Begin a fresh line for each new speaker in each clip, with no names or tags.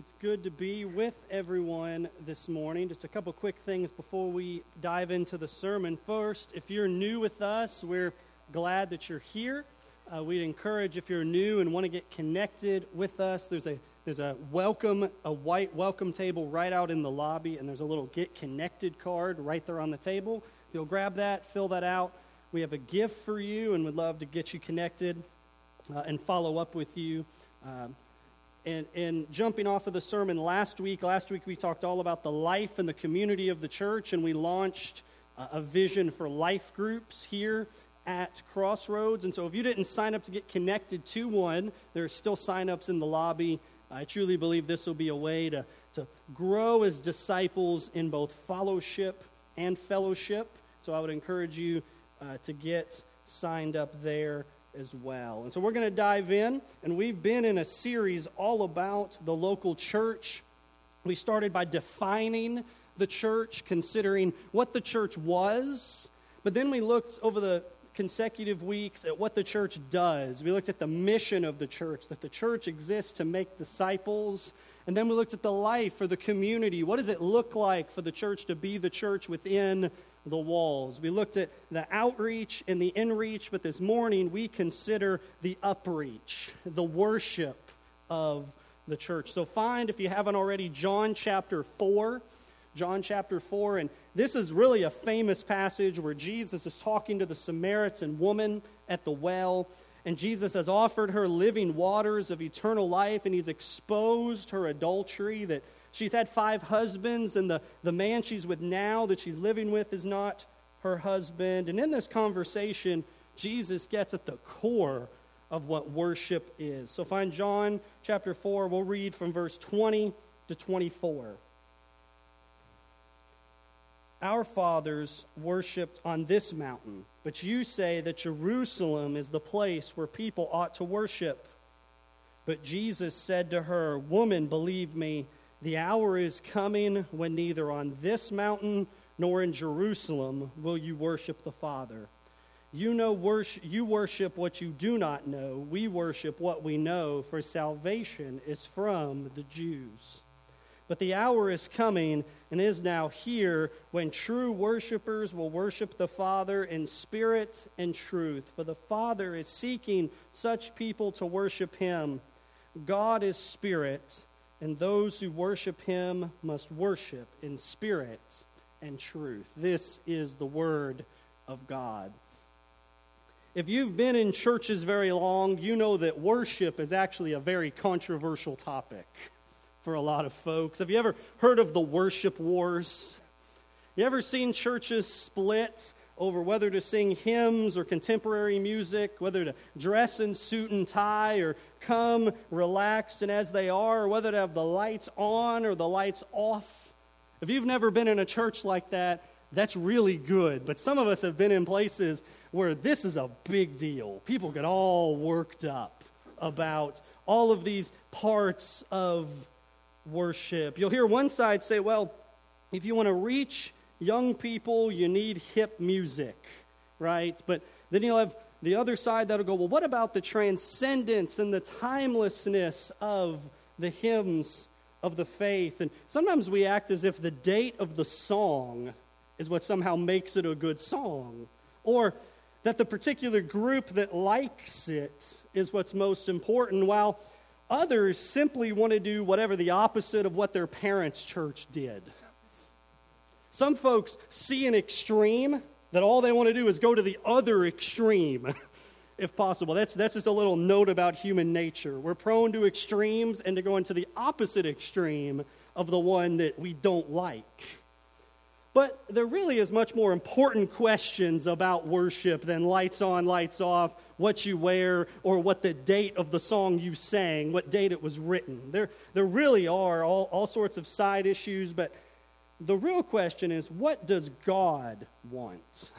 It's good to be with everyone this morning. Just a couple quick things before we dive into the sermon. First, if you're new with us, we're glad that you're here. Uh, we'd encourage if you're new and want to get connected with us, there's a there's a welcome a white welcome table right out in the lobby, and there's a little get connected card right there on the table. You'll grab that, fill that out. We have a gift for you, and would love to get you connected uh, and follow up with you. Um, and, and, jumping off of the sermon last week, last week we talked all about the life and the community of the church, and we launched uh, a vision for life groups here at Crossroads. And so if you didn't sign up to get connected to one, there are still sign-ups in the lobby. I truly believe this will be a way to, to grow as disciples in both fellowship and fellowship. So I would encourage you uh, to get signed up there as well. And so we're going to dive in, and we've been in a series all about the local church. We started by defining the church, considering what the church was, but then we looked over the consecutive weeks at what the church does. We looked at the mission of the church, that the church exists to make disciples. And then we looked at the life for the community. What does it look like for the church to be the church within the walls. We looked at the outreach and the inreach, but this morning we consider the upreach, the worship of the church. So find, if you haven't already, John chapter 4. John chapter 4. And this is really a famous passage where Jesus is talking to the Samaritan woman at the well. And Jesus has offered her living waters of eternal life, and he's exposed her adultery that She's had five husbands, and the, the man she's with now that she's living with is not her husband. And in this conversation, Jesus gets at the core of what worship is. So find John chapter 4. We'll read from verse 20 to 24. Our fathers worshipped on this mountain, but you say that Jerusalem is the place where people ought to worship. But Jesus said to her, Woman, believe me the hour is coming when neither on this mountain nor in Jerusalem will you worship the Father. You know worship, you worship what you do not know. We worship what we know, for salvation is from the Jews. But the hour is coming and is now here when true worshipers will worship the Father in spirit and truth. For the Father is seeking such people to worship him. God is spirit and those who worship him must worship in spirit and truth. This is the word of God. If you've been in churches very long, you know that worship is actually a very controversial topic for a lot of folks. Have you ever heard of the worship wars? You ever seen churches split over whether to sing hymns or contemporary music, whether to dress in suit and tie or come relaxed and as they are, or whether to have the lights on or the lights off. If you've never been in a church like that, that's really good. But some of us have been in places where this is a big deal. People get all worked up about all of these parts of worship. You'll hear one side say, well, if you want to reach young people, you need hip music, right? But then you'll have the other side that'll go, well, what about the transcendence and the timelessness of the hymns of the faith? And sometimes we act as if the date of the song is what somehow makes it a good song, or that the particular group that likes it is what's most important, while others simply want to do whatever the opposite of what their parents' church did. Some folks see an extreme that all they want to do is go to the other extreme, if possible. That's, that's just a little note about human nature. We're prone to extremes and to go into the opposite extreme of the one that we don't like. But there really is much more important questions about worship than lights on, lights off, what you wear, or what the date of the song you sang, what date it was written. There, there really are all, all sorts of side issues, but the real question is what does God want?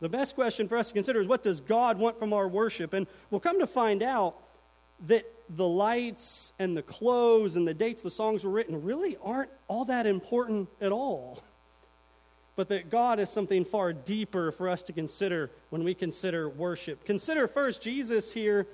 The best question for us to consider is what does God want from our worship? And we'll come to find out that the lights and the clothes and the dates the songs were written really aren't all that important at all. But that God is something far deeper for us to consider when we consider worship. Consider first Jesus here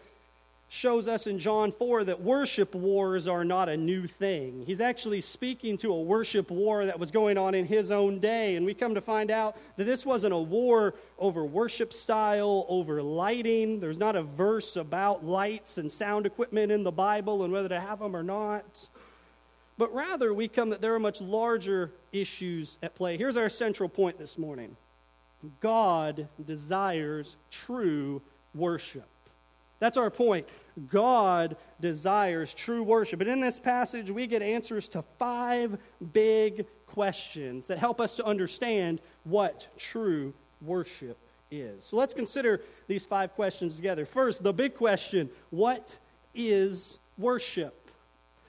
shows us in John 4 that worship wars are not a new thing. He's actually speaking to a worship war that was going on in his own day. And we come to find out that this wasn't a war over worship style, over lighting. There's not a verse about lights and sound equipment in the Bible and whether to have them or not. But rather, we come that there are much larger issues at play. Here's our central point this morning God desires true worship. That's our point. God desires true worship. And in this passage, we get answers to five big questions that help us to understand what true worship is. So let's consider these five questions together. First, the big question what is worship?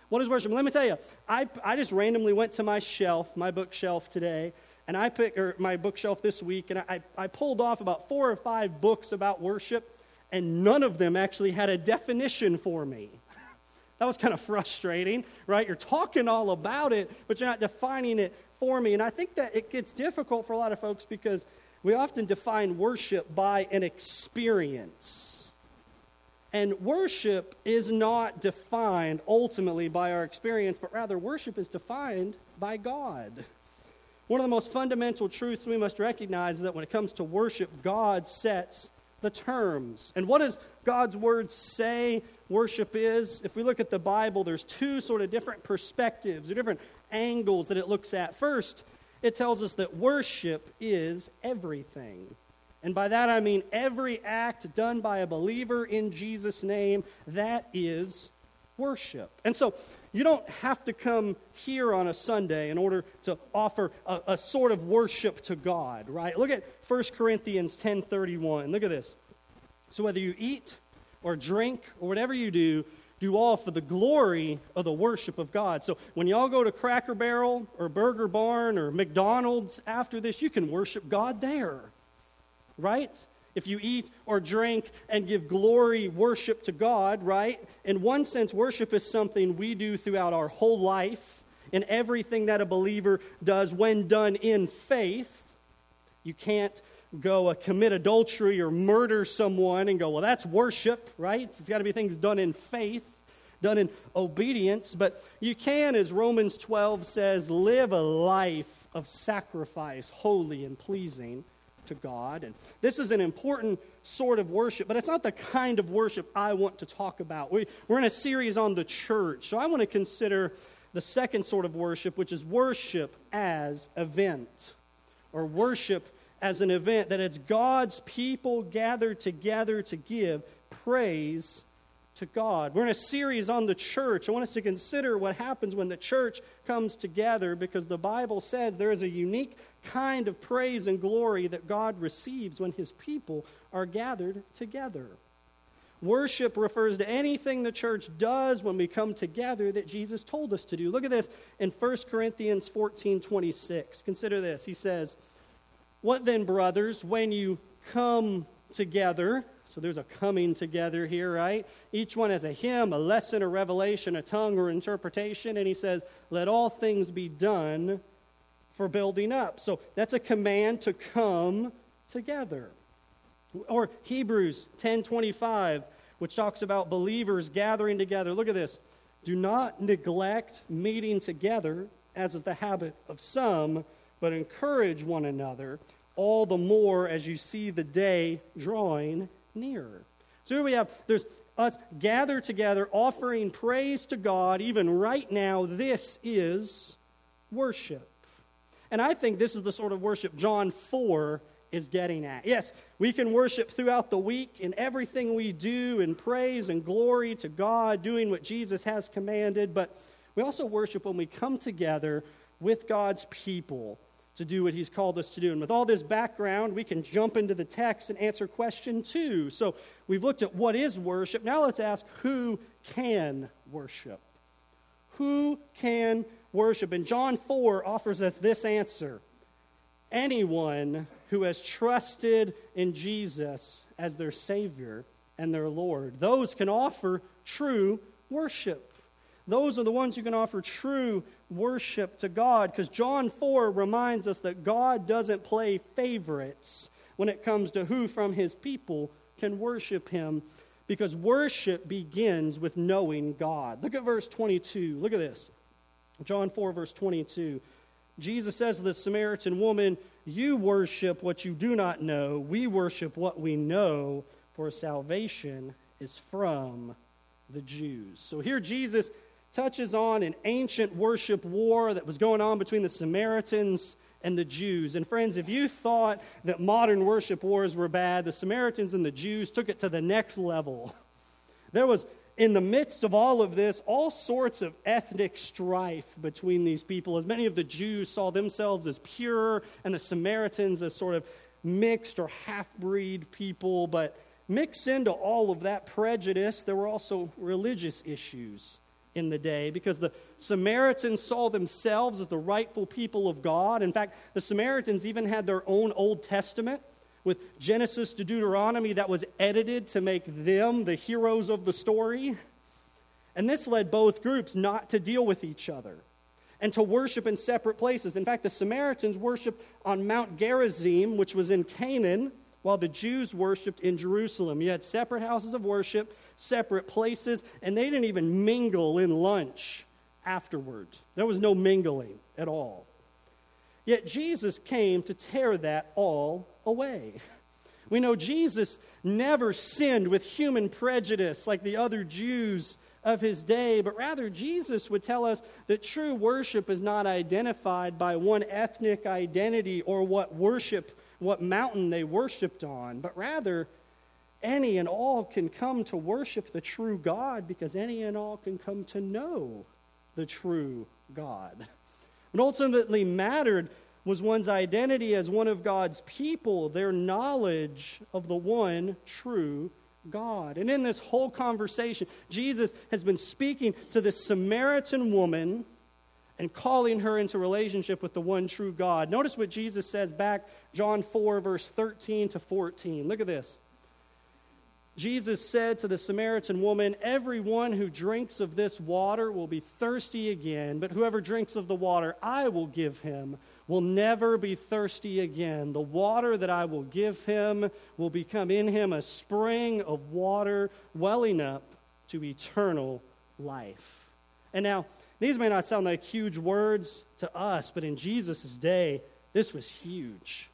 What is worship? Let me tell you, I, I just randomly went to my shelf, my bookshelf today, and I picked, or my bookshelf this week, and I, I pulled off about four or five books about worship and none of them actually had a definition for me. That was kind of frustrating, right? You're talking all about it, but you're not defining it for me. And I think that it gets difficult for a lot of folks because we often define worship by an experience. And worship is not defined ultimately by our experience, but rather worship is defined by God. One of the most fundamental truths we must recognize is that when it comes to worship, God sets the terms. And what does God's word say worship is? If we look at the Bible, there's two sort of different perspectives or different angles that it looks at. First, it tells us that worship is everything. And by that I mean every act done by a believer in Jesus' name, that is worship. And so you don't have to come here on a Sunday in order to offer a, a sort of worship to God, right? Look at 1 Corinthians 10:31. Look at this. So whether you eat or drink or whatever you do, do all for the glory of the worship of God. So when y'all go to Cracker Barrel or Burger Barn or McDonald's after this, you can worship God there. Right? If you eat or drink and give glory, worship to God, right? In one sense, worship is something we do throughout our whole life in everything that a believer does when done in faith. You can't go uh, commit adultery or murder someone and go, well, that's worship, right? It's got to be things done in faith, done in obedience. But you can, as Romans 12 says, live a life of sacrifice, holy and pleasing to God. And this is an important sort of worship, but it's not the kind of worship I want to talk about. We, we're in a series on the church, so I want to consider the second sort of worship, which is worship as event, or worship as an event, that it's God's people gathered together to give praise to God. We're in a series on the church. I want us to consider what happens when the church comes together because the Bible says there is a unique kind of praise and glory that God receives when his people are gathered together. Worship refers to anything the church does when we come together that Jesus told us to do. Look at this in 1 Corinthians 14 26. Consider this. He says, What then, brothers, when you come together, so there's a coming together here, right? Each one has a hymn, a lesson, a revelation, a tongue, or interpretation. And he says, Let all things be done for building up. So that's a command to come together. Or Hebrews 10:25, which talks about believers gathering together. Look at this. Do not neglect meeting together, as is the habit of some, but encourage one another, all the more as you see the day drawing So here we have there's us gathered together offering praise to God even right now. This is worship. And I think this is the sort of worship John 4 is getting at. Yes, we can worship throughout the week in everything we do in praise and glory to God, doing what Jesus has commanded, but we also worship when we come together with God's people to do what he's called us to do. And with all this background, we can jump into the text and answer question two. So we've looked at what is worship. Now let's ask who can worship? Who can worship. And John 4 offers us this answer anyone who has trusted in Jesus as their Savior and their Lord. Those can offer true worship. Those are the ones who can offer true worship to God because John 4 reminds us that God doesn't play favorites when it comes to who from his people can worship him because worship begins with knowing God. Look at verse 22. Look at this. John 4, verse 22. Jesus says to the Samaritan woman, You worship what you do not know. We worship what we know, for salvation is from the Jews. So here Jesus touches on an ancient worship war that was going on between the Samaritans and the Jews. And friends, if you thought that modern worship wars were bad, the Samaritans and the Jews took it to the next level. There was, in the midst of all of this, all sorts of ethnic strife between these people, as many of the Jews saw themselves as pure and the Samaritans as sort of mixed or half breed people. But mixed into all of that prejudice, there were also religious issues in the day because the Samaritans saw themselves as the rightful people of God. In fact, the Samaritans even had their own Old Testament with Genesis to Deuteronomy that was edited to make them the heroes of the story. And this led both groups not to deal with each other and to worship in separate places. In fact, the Samaritans worshiped on Mount Gerizim, which was in Canaan, while the Jews worshiped in Jerusalem. You had separate houses of worship, separate places, and they didn't even mingle in lunch afterward. There was no mingling at all. Yet Jesus came to tear that all away. We know Jesus never sinned with human prejudice like the other Jews of his day, but rather Jesus would tell us that true worship is not identified by one ethnic identity or what worship what mountain they worshiped on, but rather any and all can come to worship the true God because any and all can come to know the true God. What ultimately mattered was one's identity as one of God's people, their knowledge of the one true God. And in this whole conversation, Jesus has been speaking to this Samaritan woman and calling her into relationship with the one true God. Notice what Jesus says back, John 4, verse 13 to 14. Look at this. Jesus said to the Samaritan woman, Everyone who drinks of this water will be thirsty again, but whoever drinks of the water I will give him will never be thirsty again. The water that I will give him will become in him a spring of water welling up to eternal life. And now, these may not sound like huge words to us, but in Jesus' day, this was huge.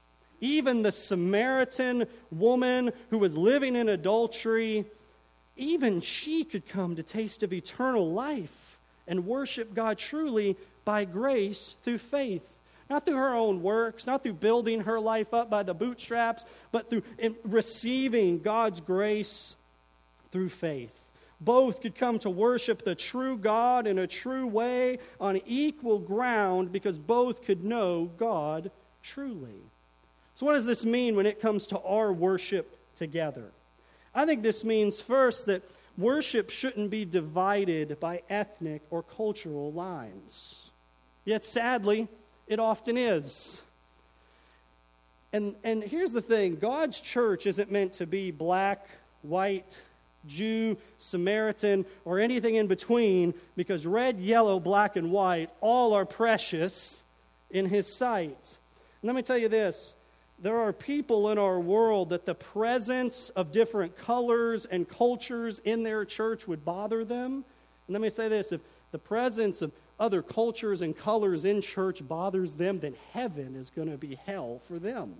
Even the Samaritan woman who was living in adultery, even she could come to taste of eternal life and worship God truly by grace through faith. Not through her own works, not through building her life up by the bootstraps, but through receiving God's grace through faith both could come to worship the true God in a true way on equal ground because both could know God truly. So, what does this mean when it comes to our worship together? I think this means first that worship shouldn't be divided by ethnic or cultural lines. Yet, sadly, it often is. And, and here's the thing God's church isn't meant to be black, white, Jew, Samaritan, or anything in between, because red, yellow, black, and white all are precious in His sight. And let me tell you this there are people in our world that the presence of different colors and cultures in their church would bother them. And let me say this if the presence of other cultures and colors in church bothers them, then heaven is going to be hell for them.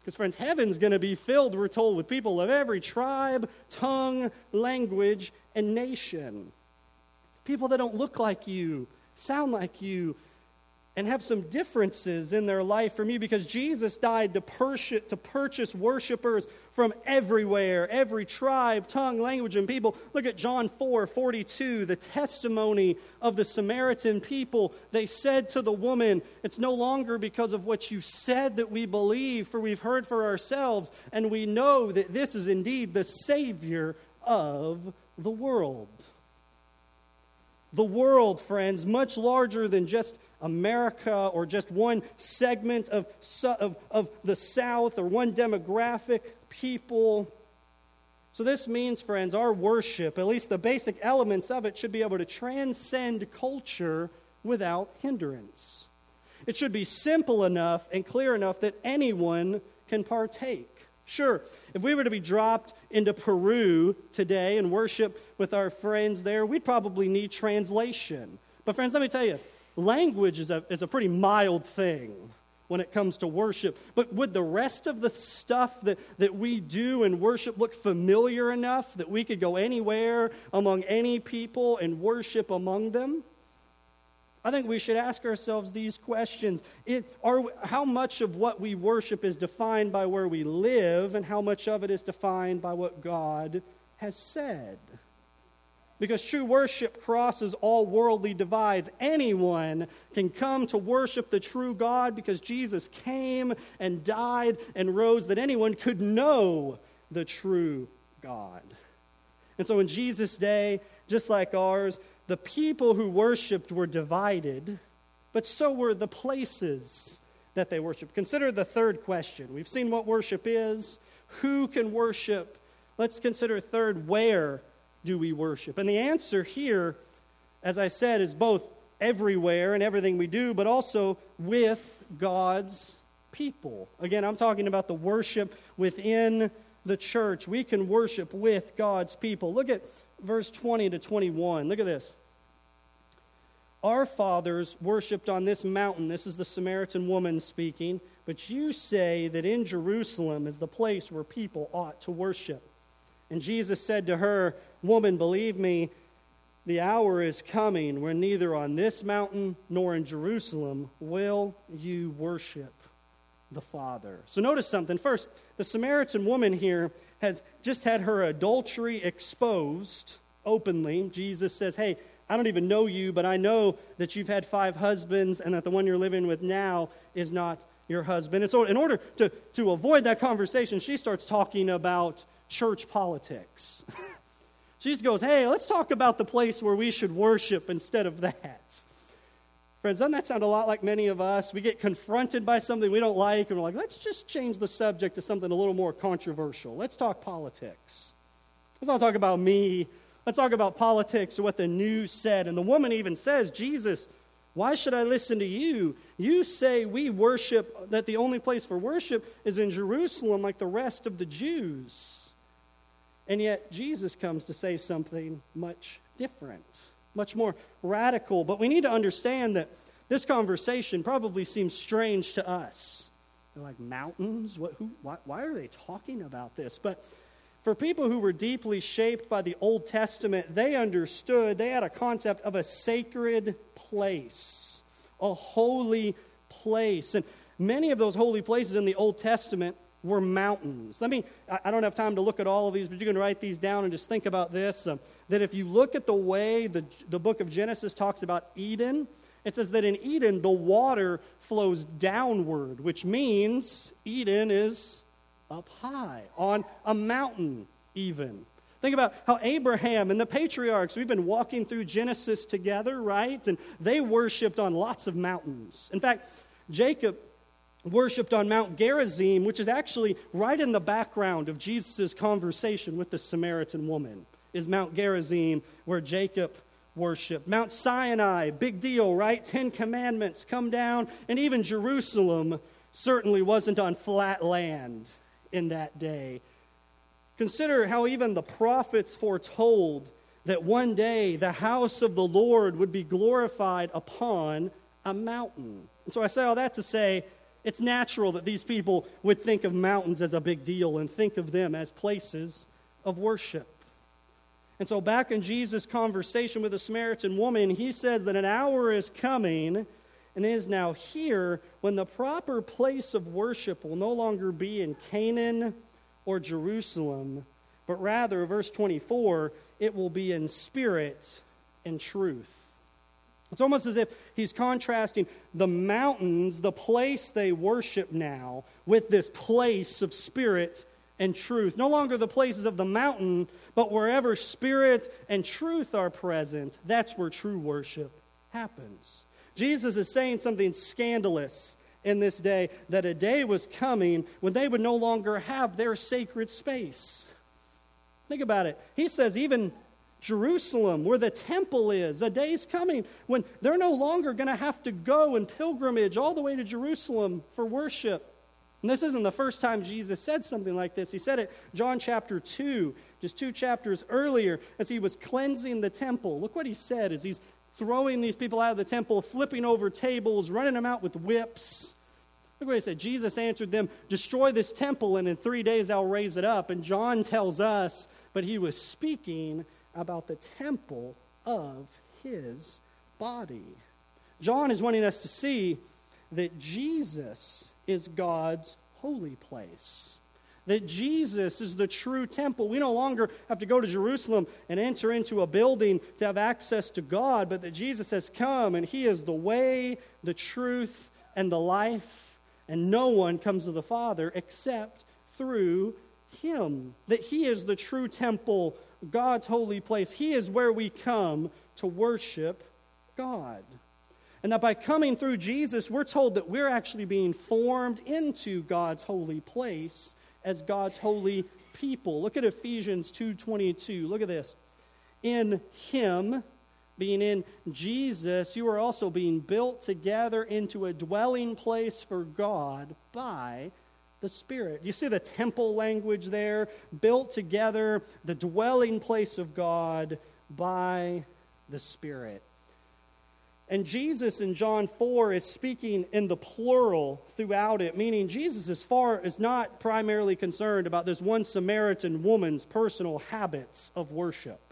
Because, friends, heaven's going to be filled, we're told, with people of every tribe, tongue, language, and nation. People that don't look like you, sound like you, and have some differences in their life from you because Jesus died to, purchase, to purchase worshipers from everywhere, every tribe, tongue, language, and people. Look at John 4 42, the testimony of the Samaritan people. They said to the woman, It's no longer because of what you said that we believe, for we've heard for ourselves, and we know that this is indeed the Savior of the world. The world, friends, much larger than just America or just one segment of, of, of the South or one demographic, people. So, this means, friends, our worship, at least the basic elements of it, should be able to transcend culture without hindrance. It should be simple enough and clear enough that anyone can partake. Sure, if we were to be dropped into Peru today and worship with our friends there, we'd probably need translation. But, friends, let me tell you, language is a, is a pretty mild thing when it comes to worship. But would the rest of the stuff that, that we do in worship look familiar enough that we could go anywhere among any people and worship among them? I think we should ask ourselves these questions. It, are, how much of what we worship is defined by where we live, and how much of it is defined by what God has said? Because true worship crosses all worldly divides. Anyone can come to worship the true God because Jesus came and died and rose, that anyone could know the true God. And so in Jesus' day, just like ours, the people who worshiped were divided, but so were the places that they worshiped. Consider the third question. We've seen what worship is, who can worship. Let's consider third, where do we worship? And the answer here, as I said, is both everywhere and everything we do, but also with God's people. Again, I'm talking about the worship within the church. We can worship with God's people. Look at verse 20 to 21. Look at this. Our fathers worshipped on this mountain. This is the Samaritan woman speaking. But you say that in Jerusalem is the place where people ought to worship. And Jesus said to her, Woman, believe me, the hour is coming when neither on this mountain nor in Jerusalem will you worship the Father. So notice something. First, the Samaritan woman here has just had her adultery exposed openly. Jesus says, Hey, I don't even know you, but I know that you've had five husbands and that the one you're living with now is not your husband. And so, in order to, to avoid that conversation, she starts talking about church politics. she just goes, Hey, let's talk about the place where we should worship instead of that. Friends, doesn't that sound a lot like many of us? We get confronted by something we don't like, and we're like, let's just change the subject to something a little more controversial. Let's talk politics. Let's not talk about me. Let's talk about politics or what the news said. And the woman even says, Jesus, why should I listen to you? You say we worship, that the only place for worship is in Jerusalem like the rest of the Jews. And yet Jesus comes to say something much different, much more radical. But we need to understand that this conversation probably seems strange to us. They're like mountains? What, who, why, why are they talking about this? But for people who were deeply shaped by the Old Testament, they understood, they had a concept of a sacred place, a holy place. And many of those holy places in the Old Testament were mountains. Let me, I don't have time to look at all of these, but you can write these down and just think about this. Um, that if you look at the way the, the book of Genesis talks about Eden, it says that in Eden, the water flows downward, which means Eden is up high, on a mountain, even. Think about how Abraham and the patriarchs, we've been walking through Genesis together, right? And they worshiped on lots of mountains. In fact, Jacob worshiped on Mount Gerizim, which is actually right in the background of Jesus' conversation with the Samaritan woman, is Mount Gerizim, where Jacob worshiped. Mount Sinai, big deal, right? Ten Commandments come down, and even Jerusalem certainly wasn't on flat land in that day. Consider how even the prophets foretold that one day the house of the Lord would be glorified upon a mountain. And so I say all that to say it's natural that these people would think of mountains as a big deal and think of them as places of worship. And so, back in Jesus' conversation with the Samaritan woman, he says that an hour is coming and is now here when the proper place of worship will no longer be in Canaan or Jerusalem, but rather, verse 24, it will be in spirit and truth. It's almost as if he's contrasting the mountains, the place they worship now, with this place of spirit and truth. No longer the places of the mountain, but wherever spirit and truth are present, that's where true worship happens. Jesus is saying something scandalous in this day that a day was coming when they would no longer have their sacred space. Think about it. He says, even Jerusalem, where the temple is, a day's coming when they're no longer going to have to go in pilgrimage all the way to Jerusalem for worship. And this isn't the first time Jesus said something like this. He said it John chapter 2, just two chapters earlier, as he was cleansing the temple. Look what he said as he's throwing these people out of the temple, flipping over tables, running them out with whips. Look what he said. Jesus answered them, Destroy this temple, and in three days I'll raise it up. And John tells us, but he was speaking about the temple of his body. John is wanting us to see that Jesus is God's holy place. That Jesus is the true temple. We no longer have to go to Jerusalem and enter into a building to have access to God, but that Jesus has come and He is the way, the truth, and the life, and no one comes to the Father except through Him. That He is the true temple, God's holy place. He is where we come to worship God. And that by coming through Jesus, we're told that we're actually being formed into God's holy place as God's holy people. Look at Ephesians 2:22. Look at this. In him, being in Jesus, you are also being built together into a dwelling place for God by the Spirit. You see the temple language there? Built together, the dwelling place of God by the Spirit. And Jesus in John 4 is speaking in the plural throughout it, meaning Jesus is far is not primarily concerned about this one Samaritan woman's personal habits of worship.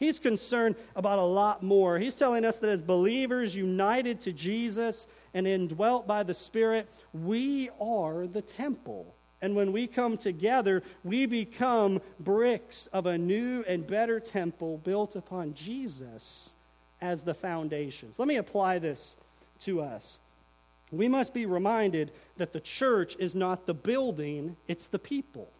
He's concerned about a lot more. He's telling us that as believers united to Jesus and indwelt by the Spirit, we are the temple. And when we come together, we become bricks of a new and better temple built upon Jesus as the foundations. Let me apply this to us. We must be reminded that the church is not the building, it's the people.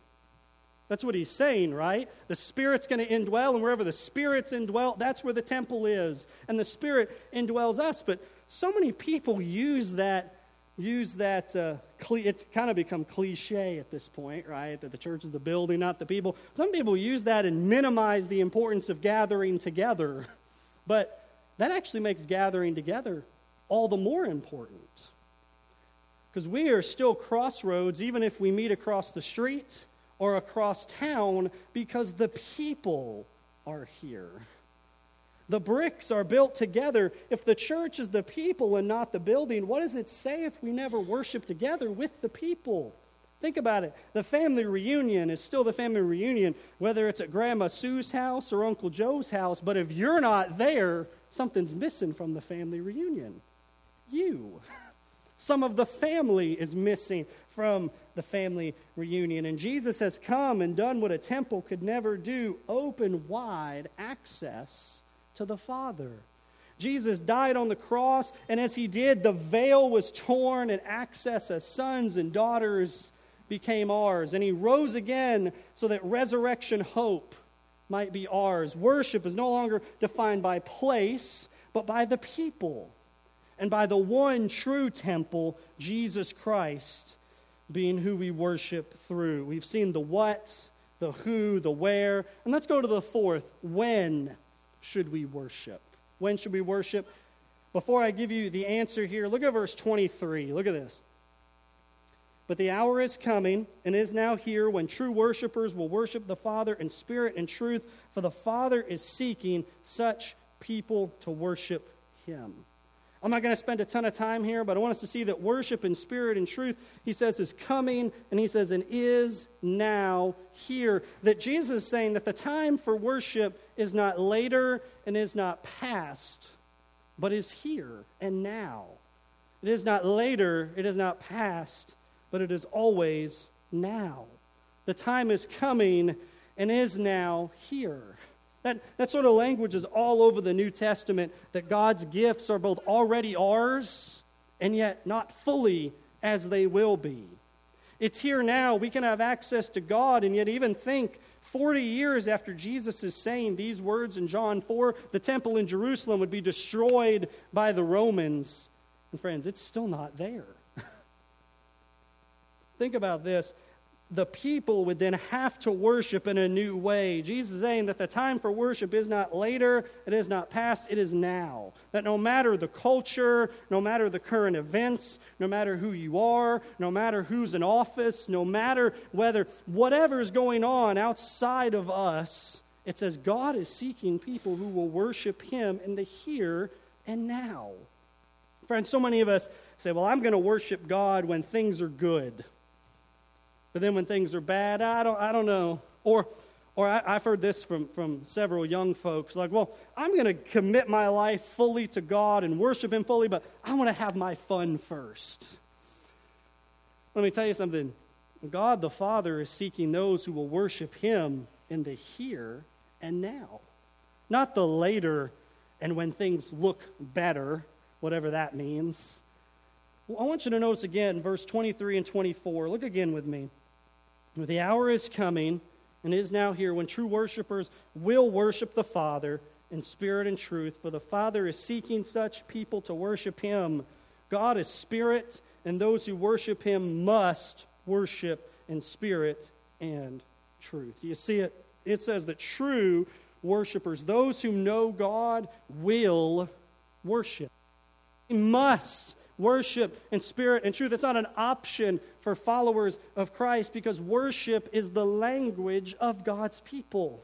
That's what he's saying, right? The Spirit's going to indwell, and wherever the Spirit's indwelt, that's where the temple is. And the Spirit indwells us. But so many people use that, use that, uh, it's kind of become cliche at this point, right? That the church is the building, not the people. Some people use that and minimize the importance of gathering together. But that actually makes gathering together all the more important. Because we are still crossroads, even if we meet across the street or across town, because the people are here. The bricks are built together. If the church is the people and not the building, what does it say if we never worship together with the people? Think about it. The family reunion is still the family reunion, whether it's at Grandma Sue's house or Uncle Joe's house, but if you're not there, something's missing from the family reunion. You. Some of the family is missing from the family reunion. And Jesus has come and done what a temple could never do open wide access to the Father. Jesus died on the cross, and as he did, the veil was torn, and access as sons and daughters became ours. And he rose again so that resurrection hope might be ours. Worship is no longer defined by place, but by the people and by the one true temple, Jesus Christ, being who we worship through. We've seen the what, the who, the where, and let's go to the fourth. When should we worship? When should we worship? Before I give you the answer here, look at verse 23. Look at this. But the hour is coming and is now here when true worshipers will worship the Father in spirit and truth, for the Father is seeking such people to worship him. I'm not going to spend a ton of time here, but I want us to see that worship in spirit and truth, he says, is coming, and he says, and is now here. That Jesus is saying that the time for worship is not later and is not past, but is here and now. It is not later, it is not past, but it is always now. The time is coming and is now here. That, that sort of language is all over the New Testament that God's gifts are both already ours and yet not fully as they will be. It's here now. We can have access to God and yet even think 40 years after Jesus is saying these words in John 4, the temple in Jerusalem would be destroyed by the Romans. And friends, it's still not there. Think about this. The people would then have to worship in a new way. Jesus is saying that the time for worship is not later, it is not past, it is now. That no matter the culture, no matter the current events, no matter who you are, no matter who's in office, no matter whether whatever is going on outside of us, it says God is seeking people who will worship Him in the here and now. Friends, so many of us say, Well, I'm going to worship God when things are good. But then when things are bad, I don't, I don't know. Or, or I, have heard this from, from several young folks like, well, I'm going to commit my life fully to God and worship Him fully, but I want to have my fun first. Let me tell you something God the Father is seeking those who will worship Him in the here and now, not the later and when things look better, whatever that means. I want you to notice again verse 23 and 24. Look again with me. The hour is coming and is now here when true worshipers will worship the Father in spirit and truth, for the Father is seeking such people to worship Him. God is spirit, and those who worship Him must worship in spirit and truth. Do you see it? It says that true worshipers, those who know God, will worship. They must worship in spirit and truth. It's not an option for followers of Christ because worship is the language of God's people.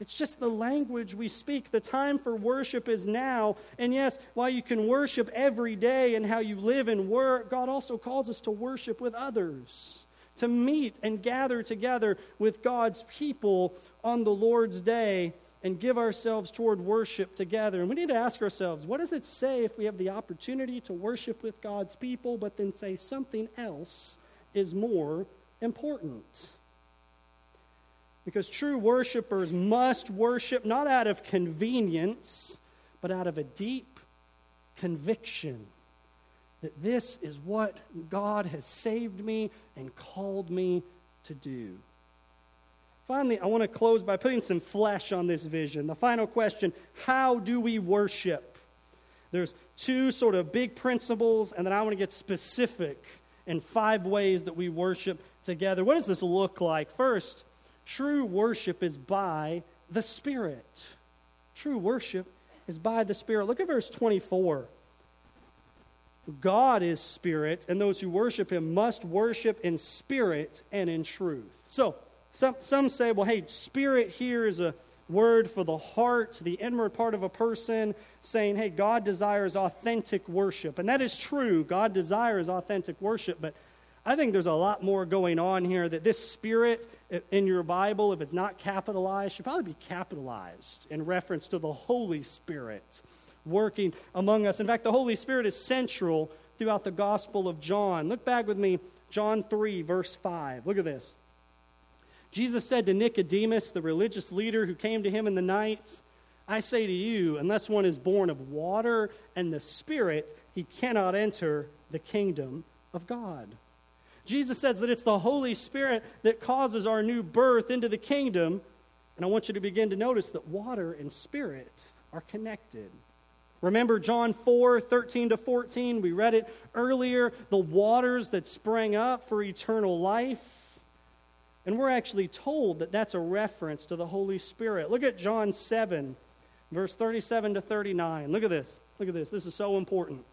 It's just the language we speak. The time for worship is now. And yes, while you can worship every day and how you live and work, God also calls us to worship with others, to meet and gather together with God's people on the Lord's day and give ourselves toward worship together. And we need to ask ourselves what does it say if we have the opportunity to worship with God's people, but then say something else is more important? Because true worshipers must worship not out of convenience, but out of a deep conviction that this is what God has saved me and called me to do. Finally, I want to close by putting some flesh on this vision. The final question how do we worship? There's two sort of big principles, and then I want to get specific in five ways that we worship together. What does this look like? First, true worship is by the Spirit. True worship is by the Spirit. Look at verse 24. God is spirit, and those who worship him must worship in spirit and in truth. So, some, some say, well, hey, spirit here is a word for the heart, the inward part of a person, saying, hey, God desires authentic worship. And that is true. God desires authentic worship. But I think there's a lot more going on here that this spirit in your Bible, if it's not capitalized, should probably be capitalized in reference to the Holy Spirit working among us. In fact, the Holy Spirit is central throughout the Gospel of John. Look back with me, John 3, verse 5. Look at this. Jesus said to Nicodemus, the religious leader who came to him in the night, I say to you, unless one is born of water and the Spirit, he cannot enter the kingdom of God. Jesus says that it's the Holy Spirit that causes our new birth into the kingdom. And I want you to begin to notice that water and spirit are connected. Remember John 4 13 to 14? We read it earlier. The waters that sprang up for eternal life and we're actually told that that's a reference to the Holy Spirit. Look at John 7, verse 37 to 39. Look at this. Look at this. This is so important.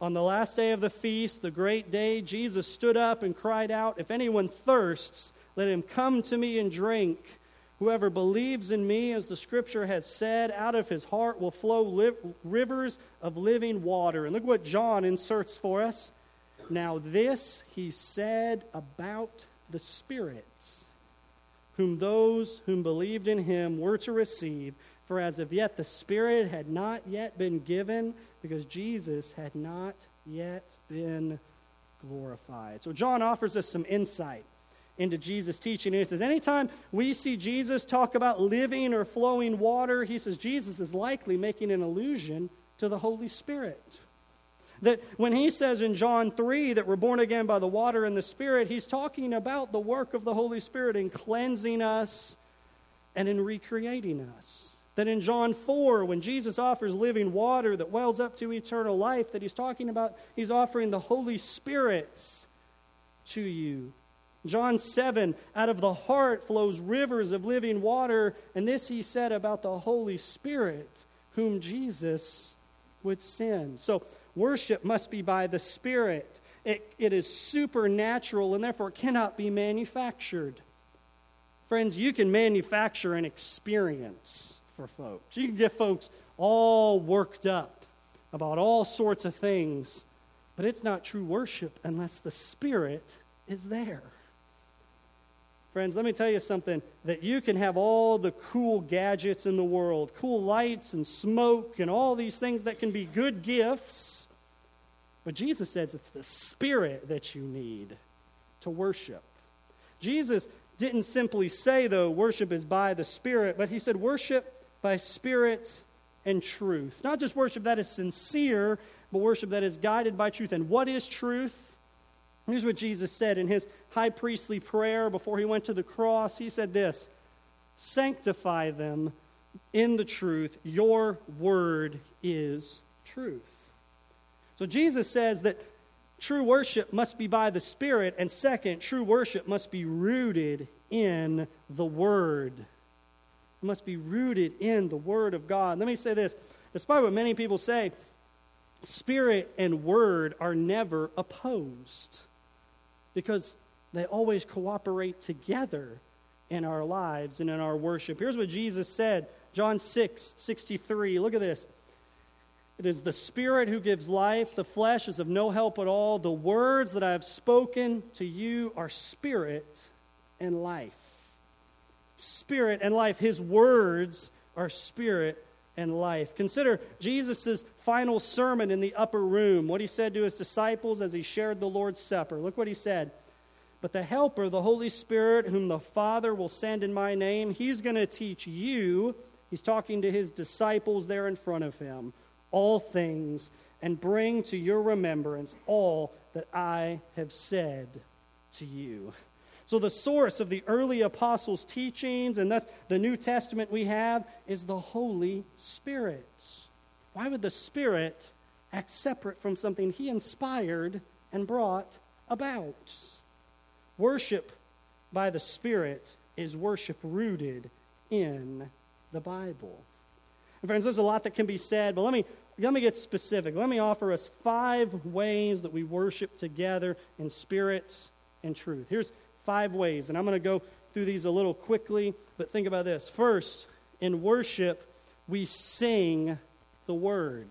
On the last day of the feast, the great day, Jesus stood up and cried out, If anyone thirsts, let him come to me and drink. Whoever believes in me, as the scripture has said, out of his heart will flow li- rivers of living water. And look what John inserts for us. Now, this he said about the Spirit, whom those whom believed in him were to receive. For as of yet the Spirit had not yet been given, because Jesus had not yet been glorified. So John offers us some insight into Jesus' teaching. And he says, anytime we see Jesus talk about living or flowing water, he says Jesus is likely making an allusion to the Holy Spirit. That when he says in John 3 that we're born again by the water and the Spirit, he's talking about the work of the Holy Spirit in cleansing us and in recreating us. That in John 4, when Jesus offers living water that wells up to eternal life, that he's talking about, he's offering the Holy Spirit to you John 7, out of the heart flows rivers of living water. And this he said about the Holy Spirit, whom Jesus would send. So, worship must be by the Spirit. It, it is supernatural and therefore cannot be manufactured. Friends, you can manufacture an experience for folks. You can get folks all worked up about all sorts of things, but it's not true worship unless the Spirit is there. Friends, let me tell you something that you can have all the cool gadgets in the world, cool lights and smoke and all these things that can be good gifts. But Jesus says it's the Spirit that you need to worship. Jesus didn't simply say, though, worship is by the Spirit, but he said worship by Spirit and truth. Not just worship that is sincere, but worship that is guided by truth. And what is truth? Here's what Jesus said in his high priestly prayer before he went to the cross. He said this Sanctify them in the truth. Your word is truth. So Jesus says that true worship must be by the Spirit, and second, true worship must be rooted in the Word. It must be rooted in the Word of God. Let me say this despite what many people say, Spirit and Word are never opposed because they always cooperate together in our lives and in our worship. Here's what Jesus said John 6 63. Look at this. It is the Spirit who gives life. The flesh is of no help at all. The words that I have spoken to you are spirit and life. Spirit and life. His words are spirit and life. Consider Jesus' final sermon in the upper room, what he said to his disciples as he shared the Lord's Supper. Look what he said. But the Helper, the Holy Spirit, whom the Father will send in my name, he's going to teach you. He's talking to his disciples there in front of him all things and bring to your remembrance all that I have said to you. So, the source of the early apostles' teachings, and thus the New Testament we have, is the Holy Spirit. Why would the Spirit act separate from something He inspired and brought about? Worship by the Spirit is worship rooted in the Bible. And friends, there's a lot that can be said, but let me let me get specific. Let me offer us five ways that we worship together in spirit and truth. Here's five ways, and I'm going to go through these a little quickly, but think about this. First, in worship, we sing the word.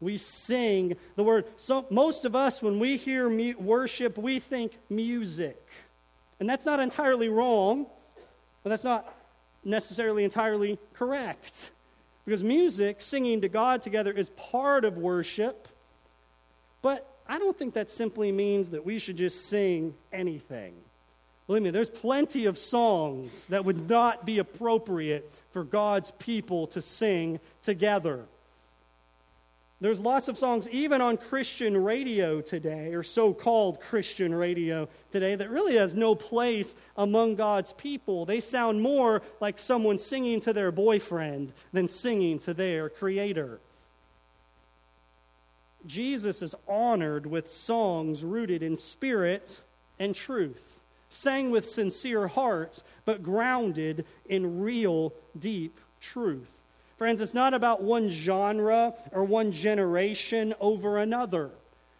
We sing the word. So, most of us, when we hear mu- worship, we think music. And that's not entirely wrong, but that's not necessarily entirely correct. Because music, singing to God together, is part of worship. But I don't think that simply means that we should just sing anything. Believe me, there's plenty of songs that would not be appropriate for God's people to sing together. There's lots of songs, even on Christian radio today, or so called Christian radio today, that really has no place among God's people. They sound more like someone singing to their boyfriend than singing to their Creator. Jesus is honored with songs rooted in spirit and truth, sang with sincere hearts, but grounded in real, deep truth. Friends, it's not about one genre or one generation over another.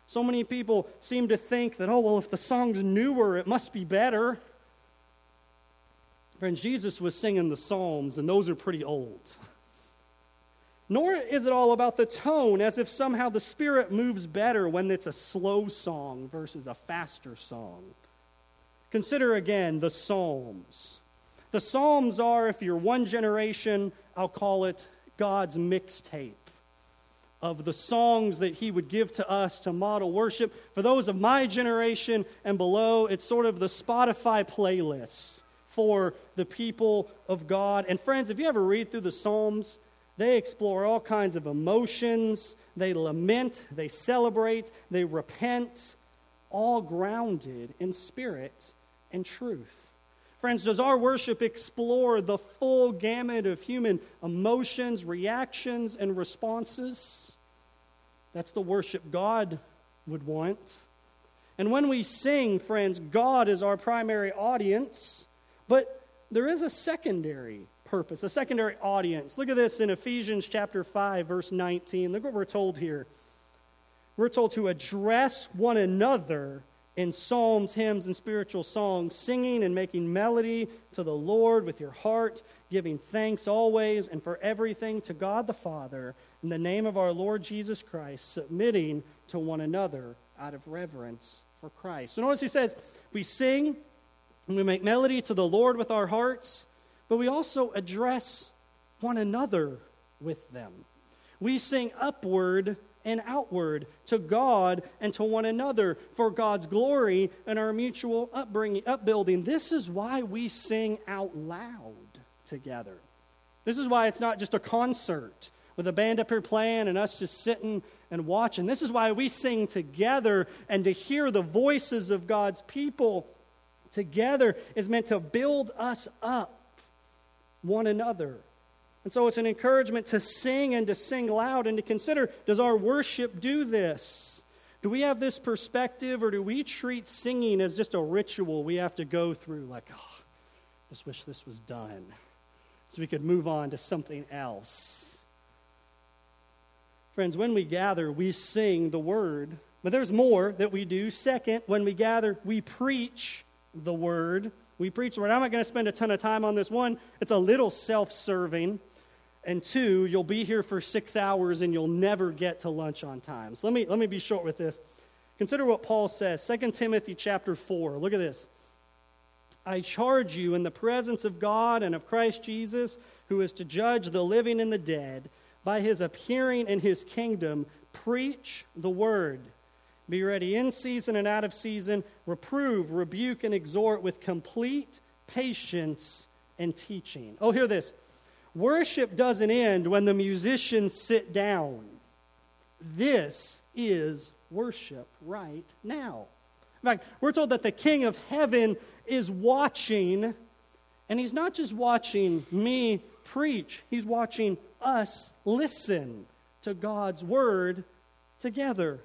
So many people seem to think that, oh, well, if the song's newer, it must be better. Friends, Jesus was singing the Psalms, and those are pretty old. Nor is it all about the tone, as if somehow the Spirit moves better when it's a slow song versus a faster song. Consider again the Psalms. The Psalms are, if you're one generation, I'll call it God's mixtape of the songs that He would give to us to model worship. For those of my generation and below, it's sort of the Spotify playlist for the people of God. And friends, if you ever read through the Psalms, they explore all kinds of emotions, they lament, they celebrate, they repent, all grounded in spirit and truth. Friends, does our worship explore the full gamut of human emotions, reactions, and responses? That's the worship God would want. And when we sing, friends, God is our primary audience, but there is a secondary purpose, a secondary audience. Look at this in Ephesians chapter 5 verse 19. Look what we're told here. We're told to address one another in psalms, hymns, and spiritual songs, singing and making melody to the Lord with your heart, giving thanks always and for everything to God the Father in the name of our Lord Jesus Christ, submitting to one another out of reverence for Christ. So notice he says, we sing and we make melody to the Lord with our hearts, but we also address one another with them. We sing upward and outward to God and to one another for God's glory and our mutual upbringing, upbuilding. This is why we sing out loud together. This is why it's not just a concert with a band up here playing and us just sitting and watching. This is why we sing together and to hear the voices of God's people together is meant to build us up one another. And so it's an encouragement to sing and to sing loud and to consider does our worship do this? Do we have this perspective or do we treat singing as just a ritual we have to go through? Like, oh, just wish this was done so we could move on to something else. Friends, when we gather, we sing the word, but there's more that we do. Second, when we gather, we preach the word. We preach the word. I'm not going to spend a ton of time on this. One, it's a little self serving and two, you'll be here for six hours and you'll never get to lunch on time. So let me, let me be short with this. Consider what Paul says, 2 Timothy chapter 4. Look at this. I charge you in the presence of God and of Christ Jesus, who is to judge the living and the dead, by his appearing in his kingdom, preach the word. Be ready in season and out of season, reprove, rebuke, and exhort with complete patience and teaching. Oh, hear this. Worship doesn't end when the musicians sit down. This is worship right now. In fact, we're told that the King of Heaven is watching, and he's not just watching me preach, he's watching us listen to God's word together.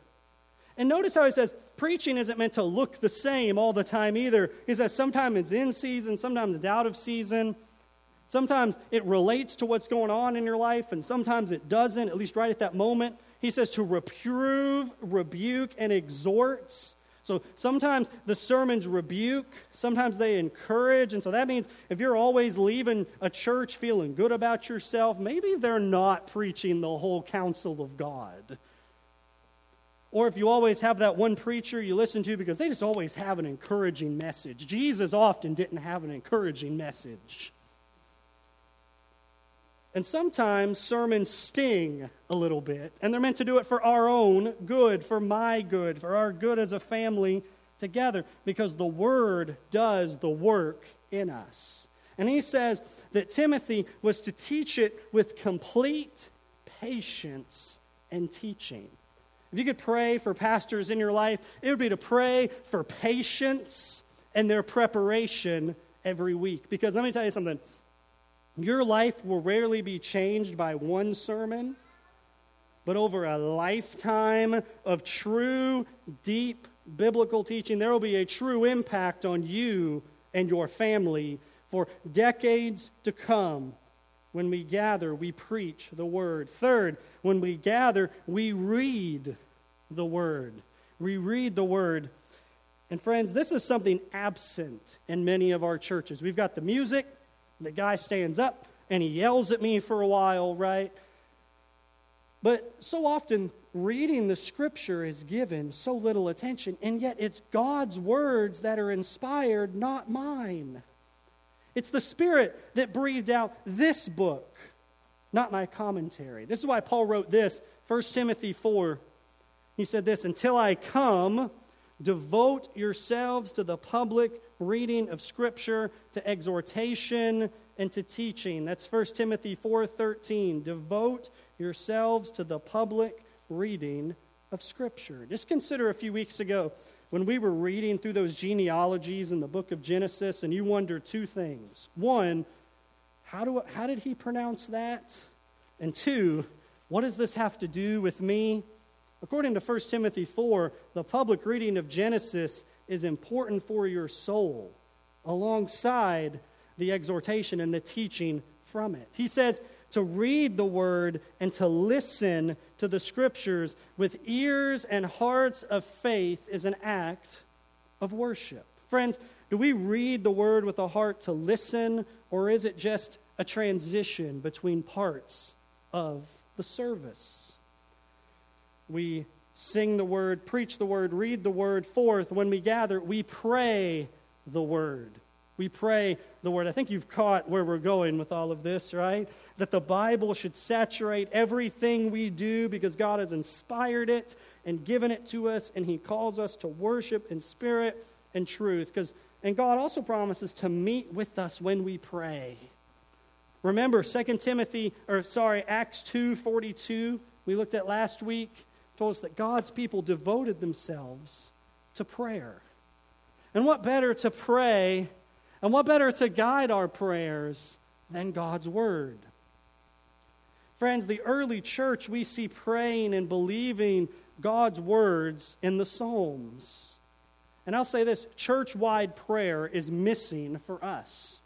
And notice how he says preaching isn't meant to look the same all the time either. He says sometimes it's in season, sometimes it's out of season. Sometimes it relates to what's going on in your life, and sometimes it doesn't, at least right at that moment. He says to reprove, rebuke, and exhort. So sometimes the sermons rebuke, sometimes they encourage. And so that means if you're always leaving a church feeling good about yourself, maybe they're not preaching the whole counsel of God. Or if you always have that one preacher you listen to because they just always have an encouraging message. Jesus often didn't have an encouraging message. And sometimes sermons sting a little bit, and they're meant to do it for our own good, for my good, for our good as a family together, because the Word does the work in us. And he says that Timothy was to teach it with complete patience and teaching. If you could pray for pastors in your life, it would be to pray for patience and their preparation every week. Because let me tell you something your life will rarely be changed by one sermon, but over a lifetime of true, deep biblical teaching, there will be a true impact on you and your family for decades to come. When we gather, we preach the word. Third, when we gather, we read the word. We read the word. And friends, this is something absent in many of our churches. We've got the music, the guy stands up and he yells at me for a while, right? But so often, reading the scripture is given so little attention, and yet it's God's words that are inspired, not mine. It's the Spirit that breathed out this book, not my commentary. This is why Paul wrote this, 1 Timothy 4. He said this Until I come, devote yourselves to the public reading of Scripture, to exhortation, and to teaching. That's 1 Timothy 4:13. Devote yourselves to the public reading of Scripture. Just consider a few weeks ago when we were reading through those genealogies in the book of Genesis, and you wonder two things. One, how, do, how did he pronounce that? And two, what does this have to do with me? According to 1 Timothy 4, the public reading of Genesis is important for your soul, alongside the exhortation and the teaching from it. He says to read the word and to listen to the scriptures with ears and hearts of faith is an act of worship. Friends, do we read the word with a heart to listen, or is it just a transition between parts of the service? We sing the word, preach the word, read the word fourth. When we gather, we pray the word. We pray the word. I think you've caught where we're going with all of this, right? That the Bible should saturate everything we do because God has inspired it and given it to us, and He calls us to worship in spirit and truth. Because and God also promises to meet with us when we pray. Remember 2 Timothy or sorry, Acts 2:42 we looked at last week that God's people devoted themselves to prayer. And what better to pray and what better to guide our prayers than God's word? Friends, the early church we see praying and believing God's words in the Psalms. And I'll say this church wide prayer is missing for us.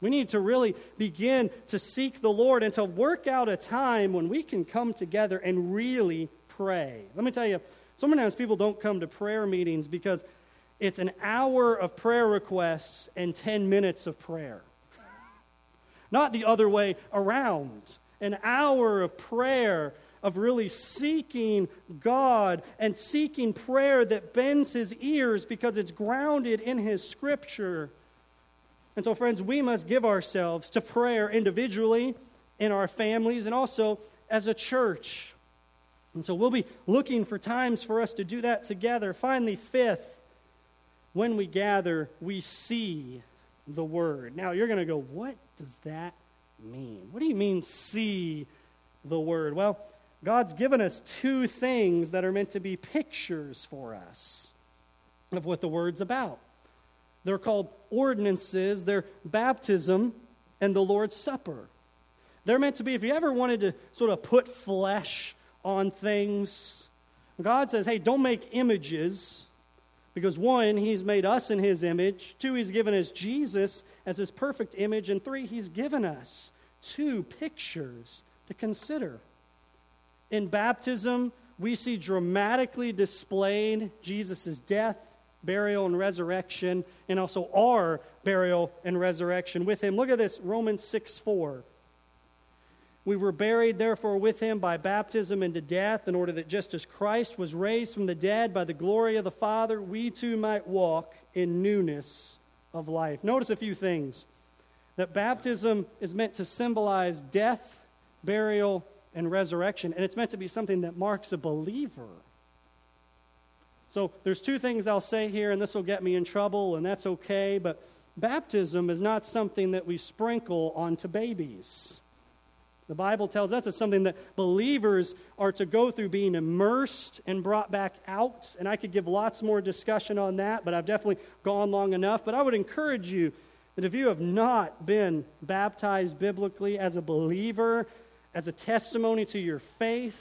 We need to really begin to seek the Lord and to work out a time when we can come together and really pray. Let me tell you, sometimes people don't come to prayer meetings because it's an hour of prayer requests and 10 minutes of prayer. Not the other way around. An hour of prayer, of really seeking God and seeking prayer that bends his ears because it's grounded in his scripture. And so, friends, we must give ourselves to prayer individually, in our families, and also as a church. And so we'll be looking for times for us to do that together. Finally, fifth, when we gather, we see the word. Now, you're going to go, what does that mean? What do you mean, see the word? Well, God's given us two things that are meant to be pictures for us of what the word's about. They're called ordinances, they're baptism and the Lord's Supper. They're meant to be, if you ever wanted to sort of put flesh on things. God says, hey, don't make images because one, He's made us in His image. Two, He's given us Jesus as His perfect image. And three, He's given us two pictures to consider. In baptism, we see dramatically displayed Jesus' death, burial, and resurrection, and also our burial and resurrection with Him. Look at this Romans 6 4. We were buried, therefore, with him by baptism into death, in order that just as Christ was raised from the dead by the glory of the Father, we too might walk in newness of life. Notice a few things. That baptism is meant to symbolize death, burial, and resurrection, and it's meant to be something that marks a believer. So there's two things I'll say here, and this will get me in trouble, and that's okay, but baptism is not something that we sprinkle onto babies. The Bible tells us it's something that believers are to go through being immersed and brought back out. And I could give lots more discussion on that, but I've definitely gone long enough. But I would encourage you that if you have not been baptized biblically as a believer, as a testimony to your faith,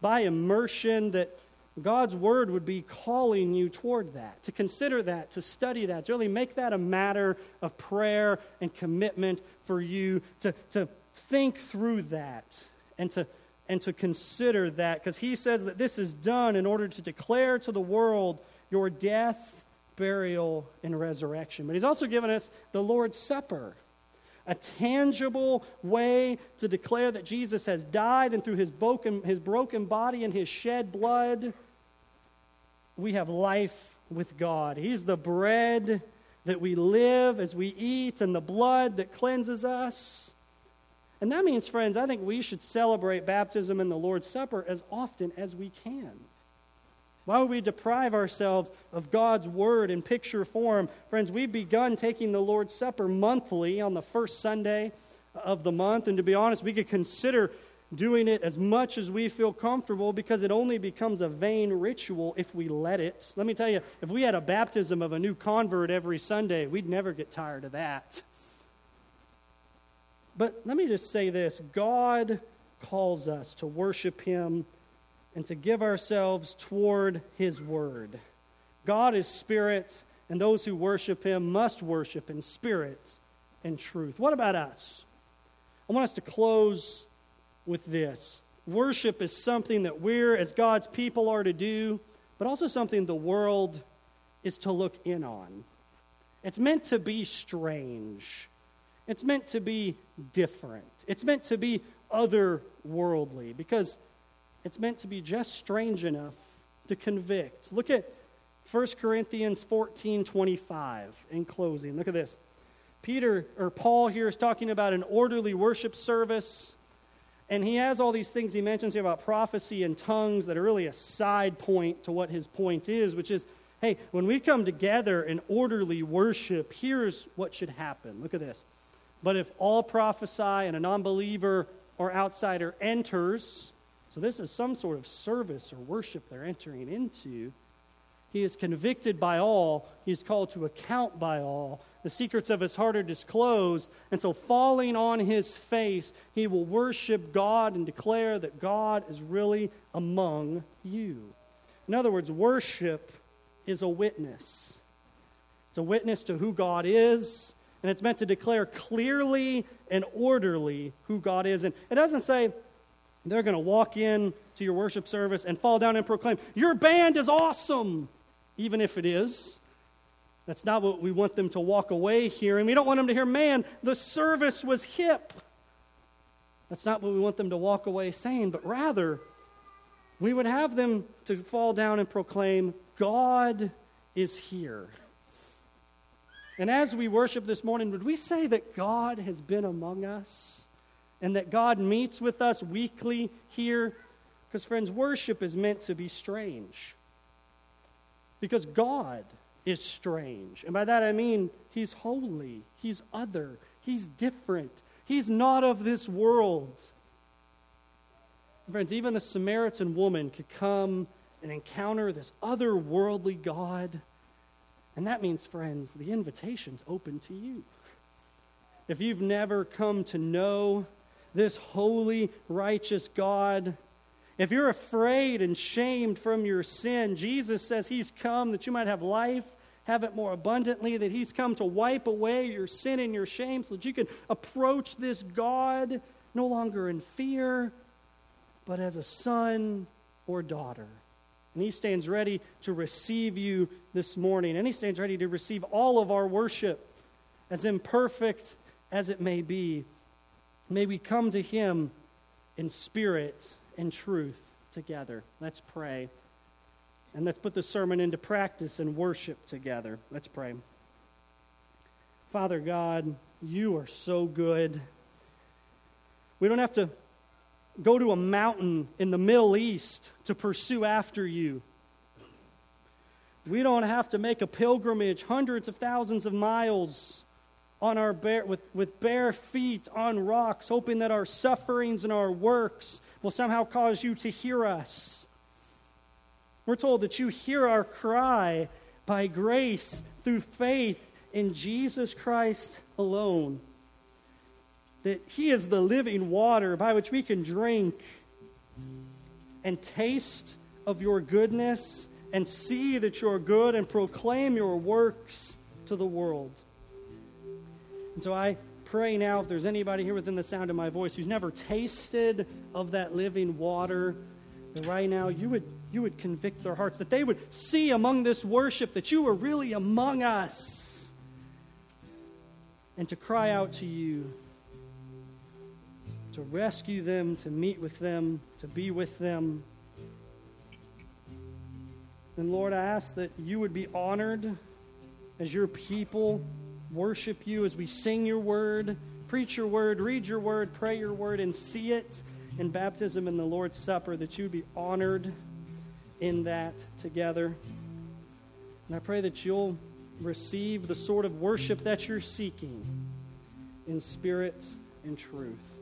by immersion, that God's word would be calling you toward that, to consider that, to study that, to really make that a matter of prayer and commitment for you, to, to think through that and to, and to consider that because he says that this is done in order to declare to the world your death, burial, and resurrection. But he's also given us the Lord's Supper, a tangible way to declare that Jesus has died and through his broken, his broken body and his shed blood, we have life with God. He's the bread that we live as we eat and the blood that cleanses us. And that means, friends, I think we should celebrate baptism and the Lord's Supper as often as we can. Why would we deprive ourselves of God's word in picture form? Friends, we've begun taking the Lord's Supper monthly on the first Sunday of the month. And to be honest, we could consider doing it as much as we feel comfortable because it only becomes a vain ritual if we let it. Let me tell you, if we had a baptism of a new convert every Sunday, we'd never get tired of that. But let me just say this God calls us to worship Him and to give ourselves toward His Word. God is spirit, and those who worship Him must worship in spirit and truth. What about us? I want us to close with this. Worship is something that we're, as God's people, are to do, but also something the world is to look in on. It's meant to be strange. It's meant to be different. It's meant to be otherworldly because it's meant to be just strange enough to convict. Look at 1 Corinthians 14 25 in closing. Look at this. Peter or Paul here is talking about an orderly worship service. And he has all these things he mentions here about prophecy and tongues that are really a side point to what his point is, which is hey, when we come together in orderly worship, here's what should happen. Look at this. But if all prophesy and a non believer or outsider enters, so this is some sort of service or worship they're entering into, he is convicted by all, he is called to account by all. The secrets of his heart are disclosed, and so falling on his face, he will worship God and declare that God is really among you. In other words, worship is a witness. It's a witness to who God is, and it's meant to declare clearly and orderly who God is. And it doesn't say they're going to walk in to your worship service and fall down and proclaim, Your band is awesome, even if it is. That's not what we want them to walk away hearing. We don't want them to hear, Man, the service was hip. That's not what we want them to walk away saying, but rather, we would have them to fall down and proclaim, God is here. And as we worship this morning, would we say that God has been among us and that God meets with us weekly here? Because, friends, worship is meant to be strange. Because God is strange. And by that I mean He's holy, He's other, He's different, He's not of this world. Friends, even the Samaritan woman could come and encounter this otherworldly God. And that means, friends, the invitation's open to you. If you've never come to know this holy, righteous God, if you're afraid and shamed from your sin, Jesus says He's come that you might have life, have it more abundantly, that He's come to wipe away your sin and your shame so that you can approach this God no longer in fear, but as a son or daughter. And He stands ready to receive you this morning. And He stands ready to receive all of our worship, as imperfect as it may be. May we come to Him in spirit and truth together. Let's pray. And let's put the sermon into practice and worship together. Let's pray. Father God, you are so good. We don't have to go to a mountain in the Middle East to pursue after you. We don't have to make a pilgrimage hundreds of thousands of miles on our bare, with, with bare feet on rocks, hoping that our sufferings and our works will somehow cause you to hear us. We're told that you hear our cry by grace through faith in Jesus Christ alone that He is the living water by which we can drink and taste of your goodness and see that you're good and proclaim your works to the world. And so I pray now if there's anybody here within the sound of my voice who's never tasted of that living water, that right now you would, you would convict their hearts, that they would see among this worship that you are really among us, and to cry out to you to rescue them, to meet with them, to be with them. And Lord, I ask that you would be honored as your people worship you, as we sing your word, preach your word, read your word, pray your word, and see it in baptism and the Lord's Supper, that you would be honored in that together. And I pray that you'll receive the sort of worship that you're seeking in spirit and truth.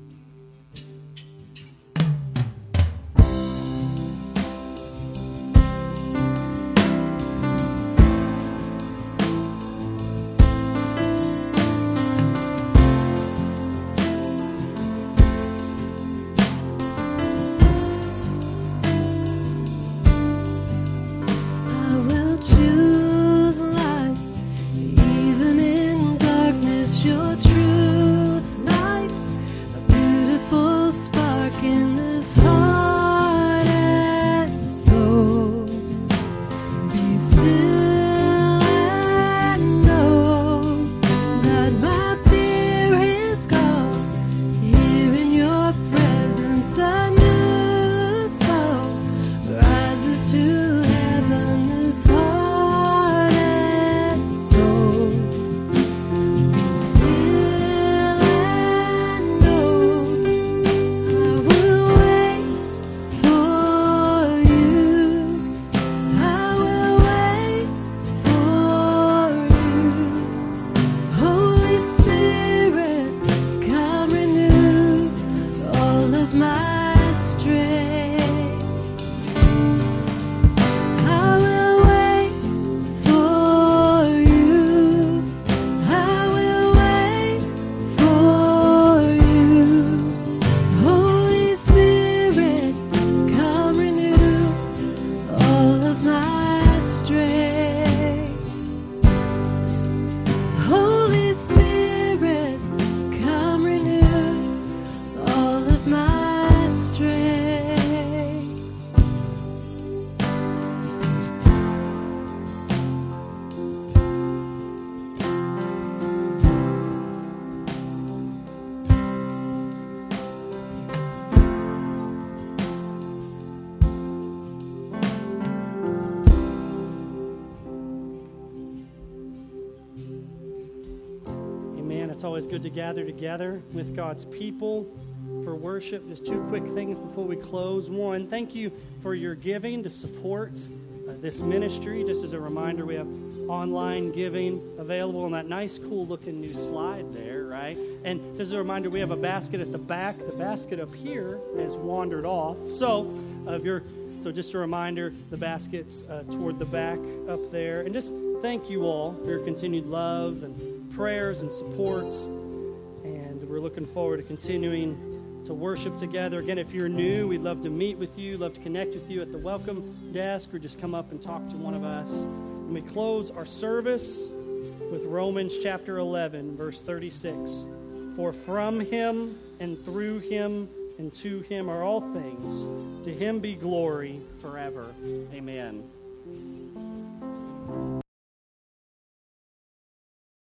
Good to gather together with God's people for worship. Just two quick things before we close. One, thank you for your giving to support uh, this ministry. Just as a reminder, we have online giving available on that nice, cool looking new slide there, right? And just as a reminder, we have a basket at the back. The basket up here has wandered off. So, uh, if you're so just a reminder, the baskets uh, toward the back up there. And just thank you all for your continued love and prayers and support. Looking forward to continuing to worship together. Again, if you're new, we'd love to meet with you, love to connect with you at the welcome desk, or just come up and talk to one of us. And we close our service with Romans chapter 11, verse 36. For from him and through him and to him are all things. To him be glory forever. Amen.